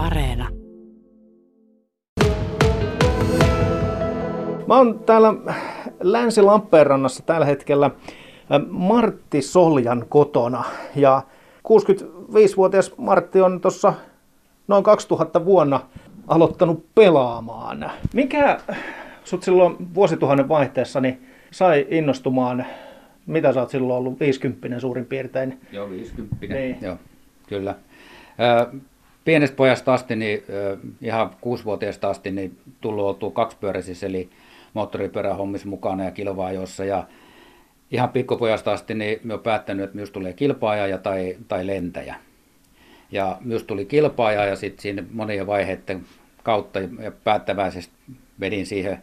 Areena. Mä oon täällä Länsi-Lappeenrannassa tällä hetkellä Martti Soljan kotona. Ja 65-vuotias Martti on tuossa noin 2000 vuonna aloittanut pelaamaan. Mikä sut silloin vuosituhannen vaihteessa niin sai innostumaan mitä sä oot silloin ollut, 50 suurin piirtein? Joo, 50. Niin. Joo, kyllä. Pienestä pojasta asti, niin, ihan kuusivuotiaasta asti, niin tullut oltu kaksipyöräisissä, eli moottoripyörähommissa mukana ja kilvaajoissa. Ja ihan pikkupojasta asti niin me on päättänyt, että myös tulee kilpaaja tai, tai lentäjä. Ja myös tuli kilpaaja ja sitten siinä monien vaiheiden kautta ja päättäväisesti vedin siihen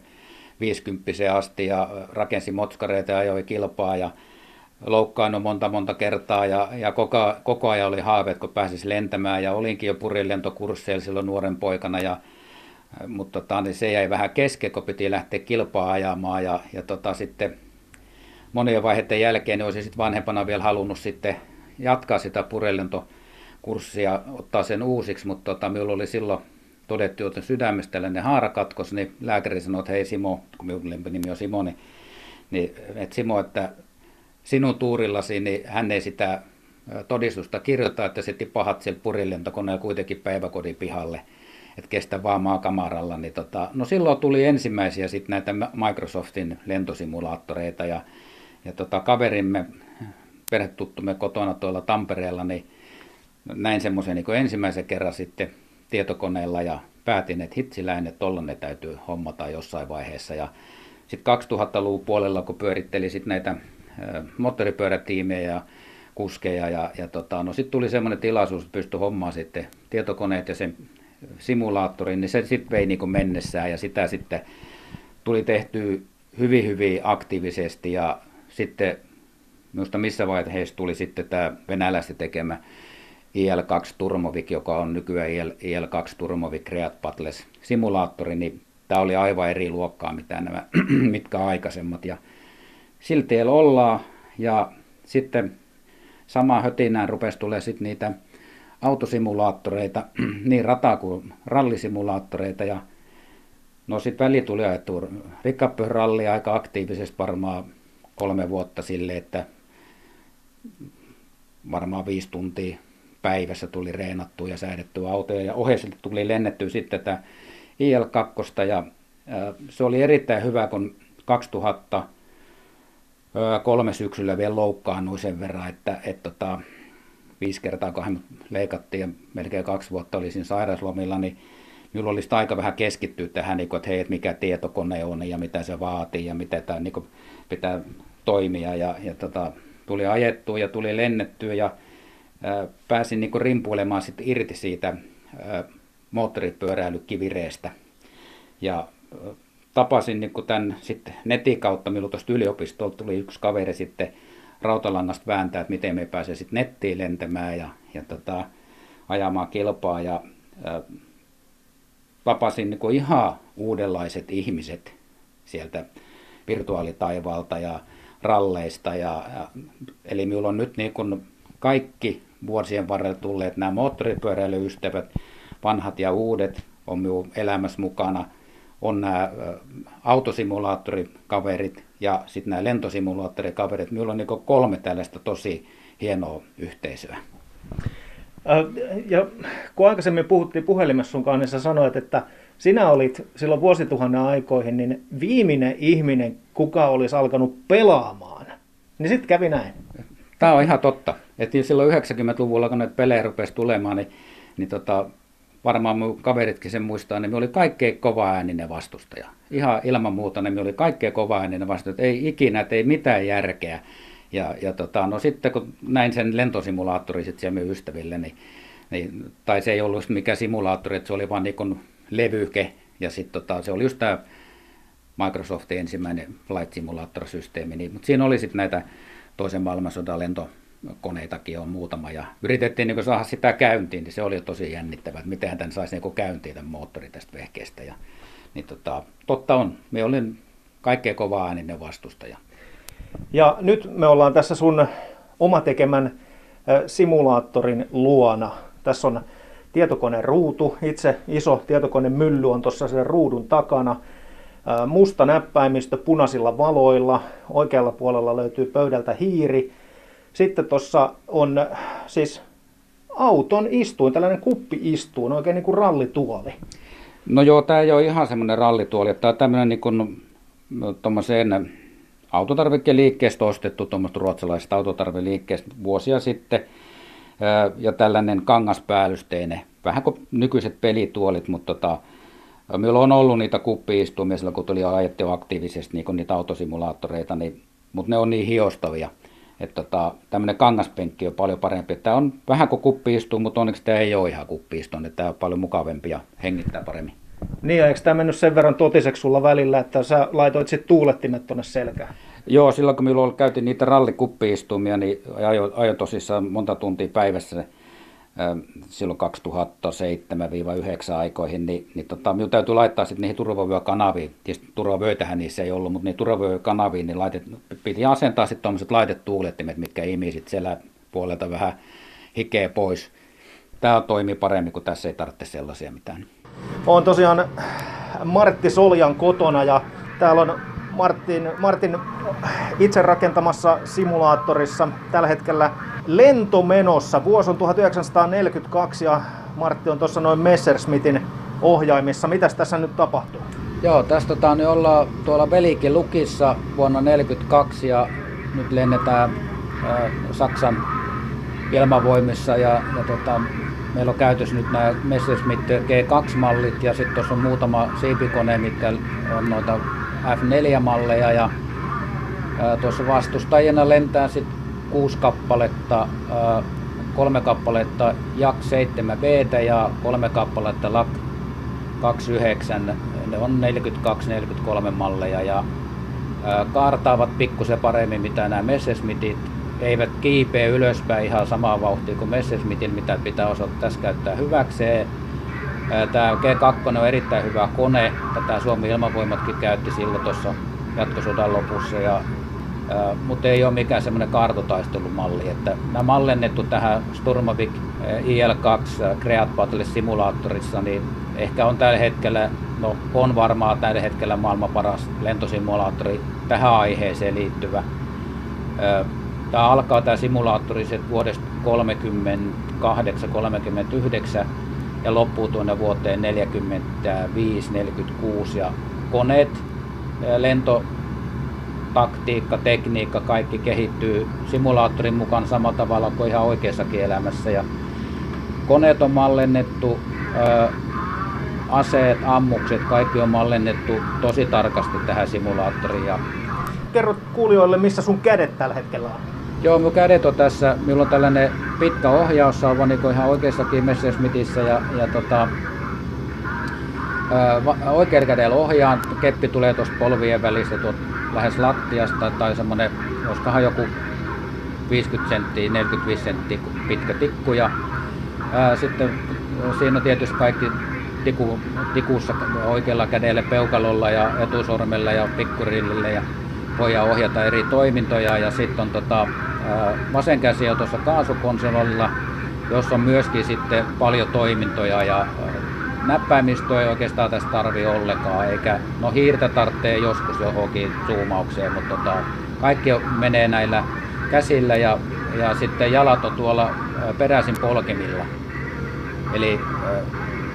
50 asti ja rakensi motskareita ja ajoi kilpaa ja loukkaannut monta monta kertaa ja, ja koko, koko ajan oli haave, kun pääsisi lentämään. Ja olinkin jo purilentokursseilla silloin nuoren poikana ja mutta tota, niin se jäi vähän kesken, kun piti lähteä kilpaa ajamaan. Ja, ja tota, sitten monien vaiheiden jälkeen niin olisin sitten vanhempana vielä halunnut sitten jatkaa sitä purjelentokurssia, ottaa sen uusiksi, mutta tota, minulla oli silloin todettu, että sydämestä tällainen haarakatkos, niin lääkäri sanoi, että hei Simo, kun minun lempinimi on Simo, niin, niin että Simo, että sinun tuurillasi, niin hän ei sitä todistusta kirjoita, että se tipahat siellä purilentokoneella kuitenkin päiväkodin pihalle, että kestä vaan maakamaralla. Niin tota, no silloin tuli ensimmäisiä sitten näitä Microsoftin lentosimulaattoreita ja, ja tota, kaverimme, perhetuttumme kotona tuolla Tampereella, niin näin semmoisen niin ensimmäisen kerran sitten tietokoneella ja päätin, että hitsiläin, että tollanen täytyy hommata jossain vaiheessa. Ja sitten 2000-luvun puolella, kun pyöritteli sitten näitä moottoripyörätiimejä ja kuskeja, ja, ja tota, no sitten tuli semmoinen tilaisuus, että pystyi hommaan sitten tietokoneet ja sen simulaattorin, niin se sitten vei niin mennessään, ja sitä sitten tuli tehty hyvin, hyvin aktiivisesti, ja sitten minusta missä vaiheessa tuli sitten tämä venäläisten tekemä IL2 Turmovik, joka on nykyään IL, IL2 Turmovik Creat Patles simulaattori, niin tämä oli aivan eri luokkaa mitä nämä, mitkä aikaisemmat. Ja sillä ollaan ja sitten sama hötinään rupesi tulee sitten niitä autosimulaattoreita, niin rata- kuin rallisimulaattoreita. Ja no sitten väli tuli ajettu aika aktiivisesti varmaan kolme vuotta sille, että varmaan viisi tuntia päivässä tuli reenattua ja säädettyä autoja. Ja ohjeessa tuli lennetty sitten tätä IL2 ja se oli erittäin hyvä, kun 2000 kolme syksyllä vielä loukkaannui sen verran, että, että tota, viisi kertaa kahden leikattiin ja melkein kaksi vuotta olisin sairauslomilla, niin minulla olisi aika vähän keskittyä tähän, niin kuin, että hei, että mikä tietokone on ja mitä se vaatii ja miten tämä niin pitää toimia. Ja, ja tota, tuli ajettua ja tuli lennettyä ja pääsin niin rimpuilemaan sitten irti siitä moottoripyöräilykivireestä. Ja tapasin niin tämän sitten netin kautta, milloin tuosta yliopistolta tuli yksi kaveri sitten rautalangasta vääntää, että miten me pääsee sitten nettiin lentämään ja, ja tota, ajamaan kilpaa. Ja ää, tapasin niin ihan uudenlaiset ihmiset sieltä virtuaalitaivalta ja ralleista. Ja, ja, eli minulla on nyt niin kuin kaikki vuosien varrella tulleet nämä moottoripyöräilyystävät, vanhat ja uudet, on minun elämässä mukana. On nämä autosimulaattorikaverit ja sitten nämä lentosimulaattorikaverit. Minulla on niin kolme tällaista tosi hienoa yhteisöä. Ja kun aikaisemmin puhuttiin puhelimessa sun kanssa, niin sanoit, että sinä olit silloin vuosituhannen aikoihin niin viimeinen ihminen, kuka olisi alkanut pelaamaan. Niin sitten kävi näin. Tämä on ihan totta. Että silloin 90-luvulla, kun näitä pelejä rupesi tulemaan, niin, niin tota, varmaan mun kaveritkin sen muistaa, niin me oli kaikkein kova ääninen vastustaja. Ihan ilman muuta, niin me oli kaikkein kova ääninen vastustaja. Ei ikinä, ei mitään järkeä. Ja, ja tota, no sitten kun näin sen lentosimulaattori sitten siellä ystäville, niin, niin, tai se ei ollut mikä simulaattori, että se oli vaan niin levyke. Ja sitten tota, se oli just tämä Microsoftin ensimmäinen flight simulaattorisysteemi. Niin, mutta siinä oli sitten näitä toisen maailmansodan lentokoneitakin on muutama ja yritettiin niin saada sitä käyntiin, niin se oli tosi jännittävää, että miten tämän saisi niin käyntiin tämän moottori tästä vehkeestä. Ja, niin tota, totta on, me olin kaikkein kova ääninen vastustaja. Ja nyt me ollaan tässä sun oma tekemän simulaattorin luona. Tässä on tietokone ruutu, itse iso tietokone mylly on tuossa sen ruudun takana. Musta näppäimistö punaisilla valoilla, oikealla puolella löytyy pöydältä hiiri. Sitten tuossa on siis auton istuin, tällainen kuppi-istuin, oikein niin kuin rallituoli. No joo, tämä ei ole ihan semmoinen rallituoli, tämä on tämmöinen niin kuin, no, autotarvikeliikkeestä ostettu tuommoista ruotsalaisesta autotarvikeliikkeestä vuosia sitten. Ja tällainen kangaspäällysteinen, vähän kuin nykyiset pelituolit, mutta tota, Meillä on ollut niitä kuppiistumia silloin, kun tuli ajettu aktiivisesti niin niitä autosimulaattoreita, niin, mutta ne on niin hiostavia, että tota, tämmöinen kangaspenkki on paljon parempi. Tämä on vähän kuin kuppiistu, mutta onneksi tämä ei ole ihan kuppiistu, että tämä on paljon mukavempi ja hengittää paremmin. Niin, eikö tämä mennyt sen verran totiseksi sulla välillä, että sä laitoit sitten tuulettimet tuonne selkään? Joo, silloin kun minulla käytiin niitä rallikuppiistumia, niin ajoin ajo tosissaan monta tuntia päivässä silloin 2007-2009 aikoihin, niin, niin tota, minun täytyy laittaa sitten niihin turvavyökanaviin. Tietysti turvavöitähän niissä ei ollut, mutta niin turvavyökanaviin niin laitet, piti asentaa sitten tuommoiset laitetuulettimet, mitkä imi sitten siellä puolelta vähän hikeä pois. Tämä toimi paremmin, kun tässä ei tarvitse sellaisia mitään. Olen tosiaan Martti Soljan kotona ja täällä on Martin, Martin itse rakentamassa simulaattorissa tällä hetkellä lentomenossa. Vuosi on 1942 ja Martti on tuossa noin Messersmithin ohjaimissa. Mitäs tässä nyt tapahtuu? Joo, tästä tota, nyt ollaan tuolla Velikin lukissa vuonna 1942 ja nyt lennetään äh, Saksan ilmavoimissa ja, ja tota, meillä on käytössä nyt nämä Messerschmitt G2-mallit ja sitten tuossa on muutama siipikone, mitkä on noita F4-malleja ja tuossa vastustajana lentää sitten kuusi kappaletta, kolme kappaletta Jak 7B ja kolme kappaletta LAK 29. Ne on 42-43 malleja ja kaartaavat pikkusen paremmin mitä nämä Messerschmittit. Eivät kiipeä ylöspäin ihan samaa vauhtia kuin Messerschmittin, mitä pitää osata tässä käyttää hyväkseen. Tämä G2 on erittäin hyvä kone. Tätä Suomen ilmavoimatkin käytti silloin tuossa jatkosodan lopussa. Ja, mutta ei ole mikään semmoinen kartotaistelumalli. Että nämä mallennettu tähän Sturmovik IL-2 Creat Battle simulaattorissa, niin ehkä on tällä hetkellä, no on varmaan tällä hetkellä maailman paras lentosimulaattori tähän aiheeseen liittyvä. Tämä alkaa tämä simulaattori vuodesta 1938-1939 ja loppuu tuonne vuoteen 45-46 ja koneet, lentotaktiikka, tekniikka, kaikki kehittyy simulaattorin mukaan samalla tavalla kuin ihan oikeassakin elämässä ja koneet on mallennettu, aseet, ammukset, kaikki on mallennettu tosi tarkasti tähän simulaattoriin. Ja Kerro kuulijoille, missä sun kädet tällä hetkellä on. Joo, mun kädet on tässä. Minulla on tällainen pitkä ohjaussauva niin kuin ihan oikeassakin Messerschmittissä ja, ja tota, oikealla kädellä ohjaan. Keppi tulee tuosta polvien välistä tuot lähes lattiasta tai semmoinen, olisikohan joku 50 senttiä, 45 senttiä pitkä tikku. Ja, ää, sitten siinä on tietysti kaikki tiku, tikussa oikealla kädellä peukalolla ja etusormella ja pikkurillillä ja voidaan ohjata eri toimintoja ja sitten on tota, vasen käsi on tuossa kaasukonsolilla, jossa on myöskin sitten paljon toimintoja ja näppäimistöä ei oikeastaan tässä tarvi ollenkaan, eikä no hiirtä tarvitsee joskus johonkin zoomaukseen, mutta tota, kaikki menee näillä käsillä ja, ja sitten jalat on tuolla peräisin polkemilla. Eli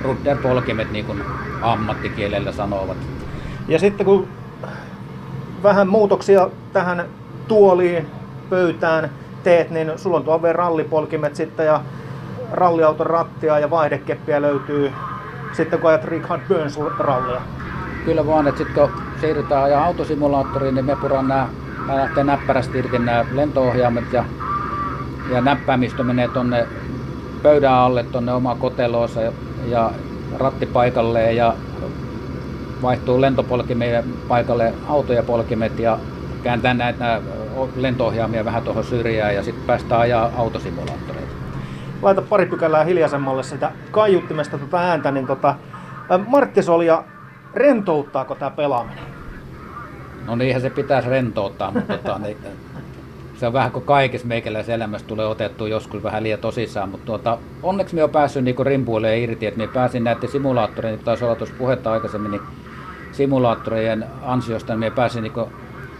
rudderpolkimet niin kuin ammattikielellä sanovat. Ja sitten kun vähän muutoksia tähän tuoliin, pöytään teet, niin sulla on tuolla rallipolkimet sitten ja ralliauton rattia ja vaihdekeppiä löytyy sitten kun ajat Richard Burns rallia. Kyllä vaan, että sitten kun siirrytään ja autosimulaattoriin, niin me puran nämä, nämä lähtee näppärästi irti nämä lentoohjaimet ja, ja näppäimistö menee tuonne pöydän alle tuonne oma koteloonsa ja, ja rattipaikalleen ja vaihtuu lentopolkimien paikalle autoja polkimet ja kääntää näitä lentoohjaamia vähän tuohon syrjään ja sitten päästään ajaa autosimulaattoreita. Laita pari pykälää hiljaisemmalle sitä kaiuttimesta tuota ääntä, niin tota, Martti Solja, rentouttaako tämä pelaaminen? No niinhän se pitäisi rentouttaa, mutta tota, niin, se on vähän kuin kaikessa meikäläisen elämässä tulee otettu joskus vähän liian tosissaan, mutta tuota, onneksi me on päässyt niin rimpuilemaan irti, että me pääsin näiden simulaattoreiden, niin taisi olla tuossa puhetta aikaisemmin, niin simulaattorien ansiosta niin me pääsin niin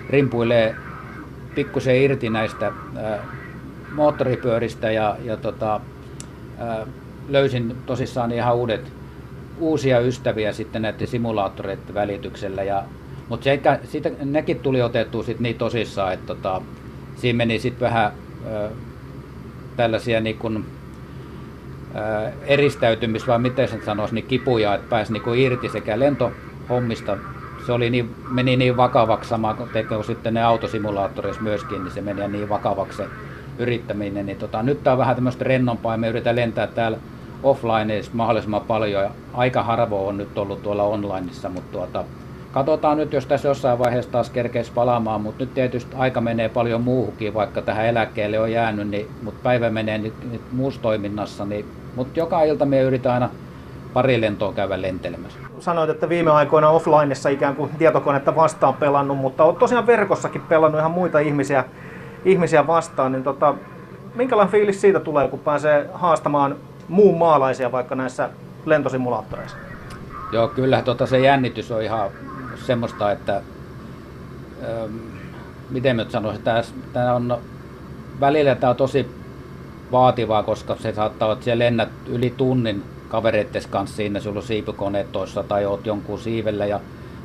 rimpuilemaan pikkusen irti näistä ää, moottoripyöristä ja, ja tota, löysin tosissaan ihan uudet, uusia ystäviä sitten näiden simulaattoreiden välityksellä. Ja, mutta sekä, siitä, nekin tuli otettua sit niin tosissaan, että tota, siinä meni sitten vähän ää, tällaisia niin kun, ää, eristäytymis, vai miten sen sanoisi, niin kipuja, että pääsi niin irti sekä lentohommista se oli niin, meni niin vakavaksi sama kuin sitten ne autosimulaattoreissa myöskin, niin se meni niin vakavaksi se yrittäminen. Niin tota, nyt tämä on vähän tämmöistä rennompaa ja me yritetään lentää täällä offlineissa mahdollisimman paljon ja aika harvoin on nyt ollut tuolla onlineissa, mutta tuota, katsotaan nyt, jos tässä jossain vaiheessa taas kerkeisi palaamaan, mutta nyt tietysti aika menee paljon muuhunkin, vaikka tähän eläkkeelle on jäänyt, niin, mutta päivä menee nyt, nyt muussa toiminnassa, niin, mutta joka ilta me yritetään aina pari lentoa käydä lentelemässä. Sanoit, että viime aikoina offlineissa ikään kuin tietokonetta vastaan pelannut, mutta olet tosiaan verkossakin pelannut ihan muita ihmisiä, ihmisiä vastaan, niin tota, minkälainen fiilis siitä tulee, kun pääsee haastamaan muun maalaisia vaikka näissä lentosimulaattoreissa? Joo, kyllä tota, se jännitys on ihan semmoista, että ähm, miten nyt sanoisin, tämä on välillä tämä on tosi vaativaa, koska se saattaa olla, että siellä lennät yli tunnin kavereiden kanssa siinä, sulla on siipukoneet toissa tai oot jonkun siivellä ja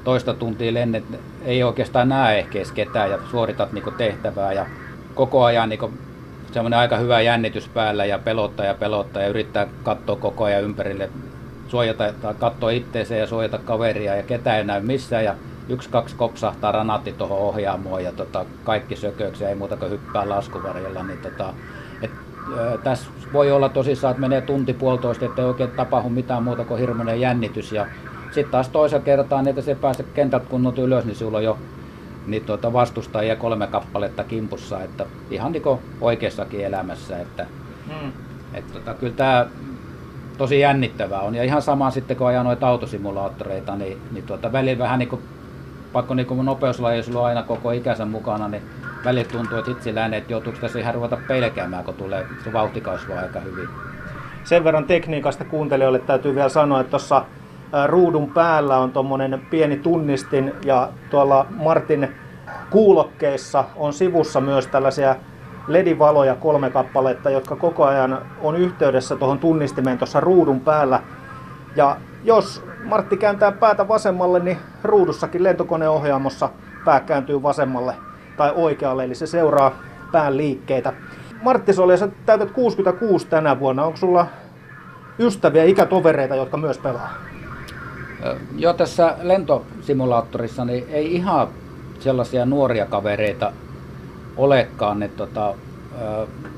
toista tuntia lennet, ei oikeastaan näe ehkä ketään ja suoritat niinku tehtävää ja koko ajan niinku semmoinen aika hyvä jännitys päällä ja pelottaa ja pelottaa ja yrittää katsoa koko ajan ympärille, suojata tai katsoa itteensä ja suojata kaveria ja ketään ei näy missään ja yksi, kaksi kopsahtaa ranaatti tuohon ohjaamoon ja tota, kaikki sököksi ei muuta kuin hyppää laskuvarjella, niin tota, et, ää, tässä voi olla tosissaan, että menee tunti puolitoista, ettei oikein tapahdu mitään muuta kuin hirmuinen jännitys ja sitten taas toisella kertaa, niin että se pääse kentältä kunnot ylös, niin sulla on jo niin tuota vastustajia kolme kappaletta kimpussa, että ihan niin oikeassakin elämässä, että mm. et tota, kyllä tämä tosi jännittävää on. Ja ihan sama sitten kun ajaa noita autosimulaattoreita, niin, niin tuota, välillä vähän niin kuin, pakko niin kuin nopeuslaji sulla on aina koko ikänsä mukana, niin välillä tuntuu, että itsellään, että joutuuko tässä ihan ruveta pelkäämään, kun tulee se vauhti kasvaa aika hyvin. Sen verran tekniikasta kuuntelijoille täytyy vielä sanoa, että tuossa ruudun päällä on tuommoinen pieni tunnistin ja tuolla Martin kuulokkeissa on sivussa myös tällaisia ledivaloja kolme kappaletta, jotka koko ajan on yhteydessä tuohon tunnistimeen tuossa ruudun päällä. Ja jos Martti kääntää päätä vasemmalle, niin ruudussakin lentokoneohjaamossa pää kääntyy vasemmalle tai oikealle, eli se seuraa pään liikkeitä. Martti Soli, sä täytät 66 tänä vuonna. Onko sulla ystäviä, ikätovereita, jotka myös pelaa? Jo tässä lentosimulaattorissa niin ei ihan sellaisia nuoria kavereita olekaan. Että tota,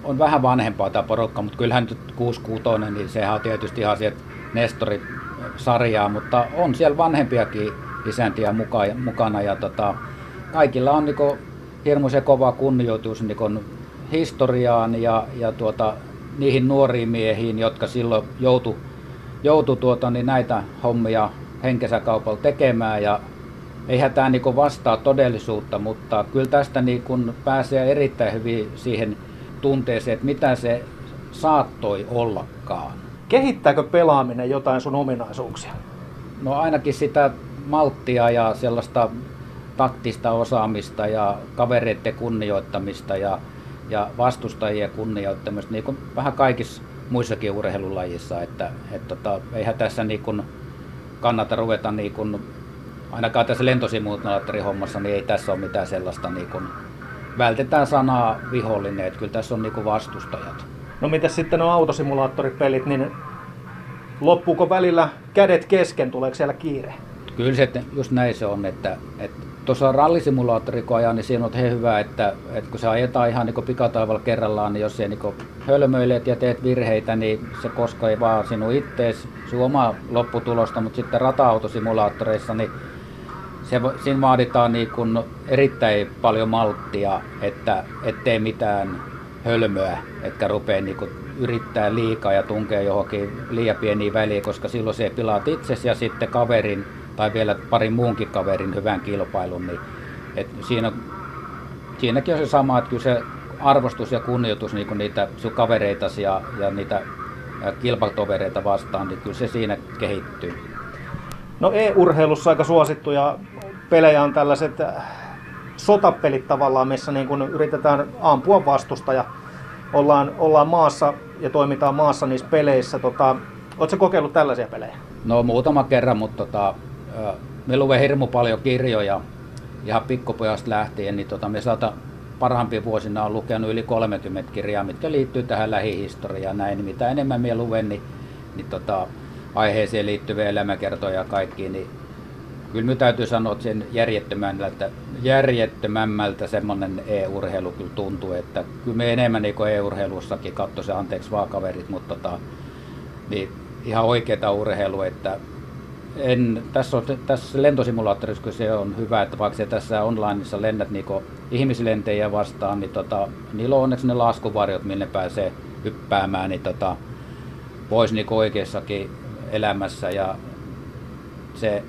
on vähän vanhempaa tämä porukka, mutta kyllähän nyt 66 niin sehän on tietysti ihan sieltä Nestorit sarjaa, mutta on siellä vanhempiakin isäntiä mukana ja tota, kaikilla on niinku hirmuisen kova kunnioitus niinku historiaan ja, ja tuota, niihin nuoriin miehiin, jotka silloin joutu, joutu tuota, niin näitä hommia henkensä kaupalla tekemään ja eihän tämä niin vastaa todellisuutta, mutta kyllä tästä niin pääsee erittäin hyvin siihen tunteeseen, että mitä se saattoi ollakaan. Kehittääkö pelaaminen jotain sun ominaisuuksia? No ainakin sitä malttia ja sellaista taktista osaamista ja kavereiden kunnioittamista ja, ja vastustajien kunnioittamista, niin kuin vähän kaikissa muissakin urheilulajissa, että, että tota, eihän tässä niin kuin kannata ruveta niin kuin, ainakaan tässä lentosimulaattorihommassa, niin ei tässä ole mitään sellaista niin kuin, vältetään sanaa vihollinen, että kyllä tässä on niin kuin vastustajat. No mitä sitten on autosimulaattoripelit, niin loppuuko välillä kädet kesken, tuleeko siellä kiire? Kyllä se, just näin se on, että, että tuossa rallisimulaattori kun ajan, niin siinä on he hyvä, että, että kun se ajetaan ihan niin pikataivalla kerrallaan, niin jos se niin hölmöilet ja teet virheitä, niin se koska ei vaan sinun ittees, sinun oma lopputulosta, mutta sitten rata-autosimulaattoreissa, niin se, siinä vaaditaan niin kuin erittäin paljon malttia, että ettei mitään hölmöä, etkä rupea niin kuin yrittää liikaa ja tunkea johonkin liian pieniin väliin, koska silloin se pilaat itsesi ja sitten kaverin tai vielä parin muunkin kaverin hyvän kilpailun, niin et siinä, siinäkin on se sama, että kyllä se arvostus ja kunnioitus niin niitä sun kavereitasi ja, ja niitä kilpatovereita vastaan, niin kyllä se siinä kehittyy. No e-urheilussa aika suosittuja pelejä on tällaiset äh, sotapelit tavallaan, missä niin kun yritetään ampua vastusta ja ollaan, ollaan maassa ja toimitaan maassa niissä peleissä. Tota, Oletko kokeillut tällaisia pelejä? No muutama kerran, mutta tota, me luen hirmu paljon kirjoja ihan pikkupojasta lähtien, niin tota, me saata parhaimpia vuosina on lukenut yli 30 kirjaa, mitkä liittyy tähän lähihistoriaan näin. Niin mitä enemmän me luen, niin, niin tota, aiheeseen liittyviä elämäkertoja ja kaikki, niin kyllä minun täytyy sanoa, että sen järjettömämmältä, järjettömämmältä semmoinen e-urheilu kyllä tuntuu, että kyllä me enemmän niin kuin e-urheilussakin katso se anteeksi vaan kaverit, mutta tota, niin ihan oikeaa urheilua, että en, tässä, on, tässä lentosimulaattorissa kun se on hyvä, että vaikka se tässä onlineissa lennät niin ihmislentejä vastaan, niin tota, niillä on onneksi ne laskuvarjot, minne pääsee hyppäämään, niin tota, pois niin oikeassakin elämässä ja se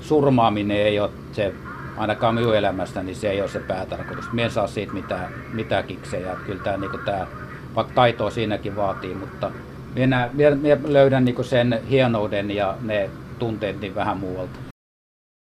surmaaminen ei ole se, ainakaan minun elämästä, niin se ei ole se päätarkoitus. Mien saa siitä mitään, mitään kiksejä. Kyllä tämä, niin tämä, vaikka taitoa siinäkin vaatii, mutta minä, minä, minä löydän niin sen hienouden ja ne tunteet niin vähän muualta.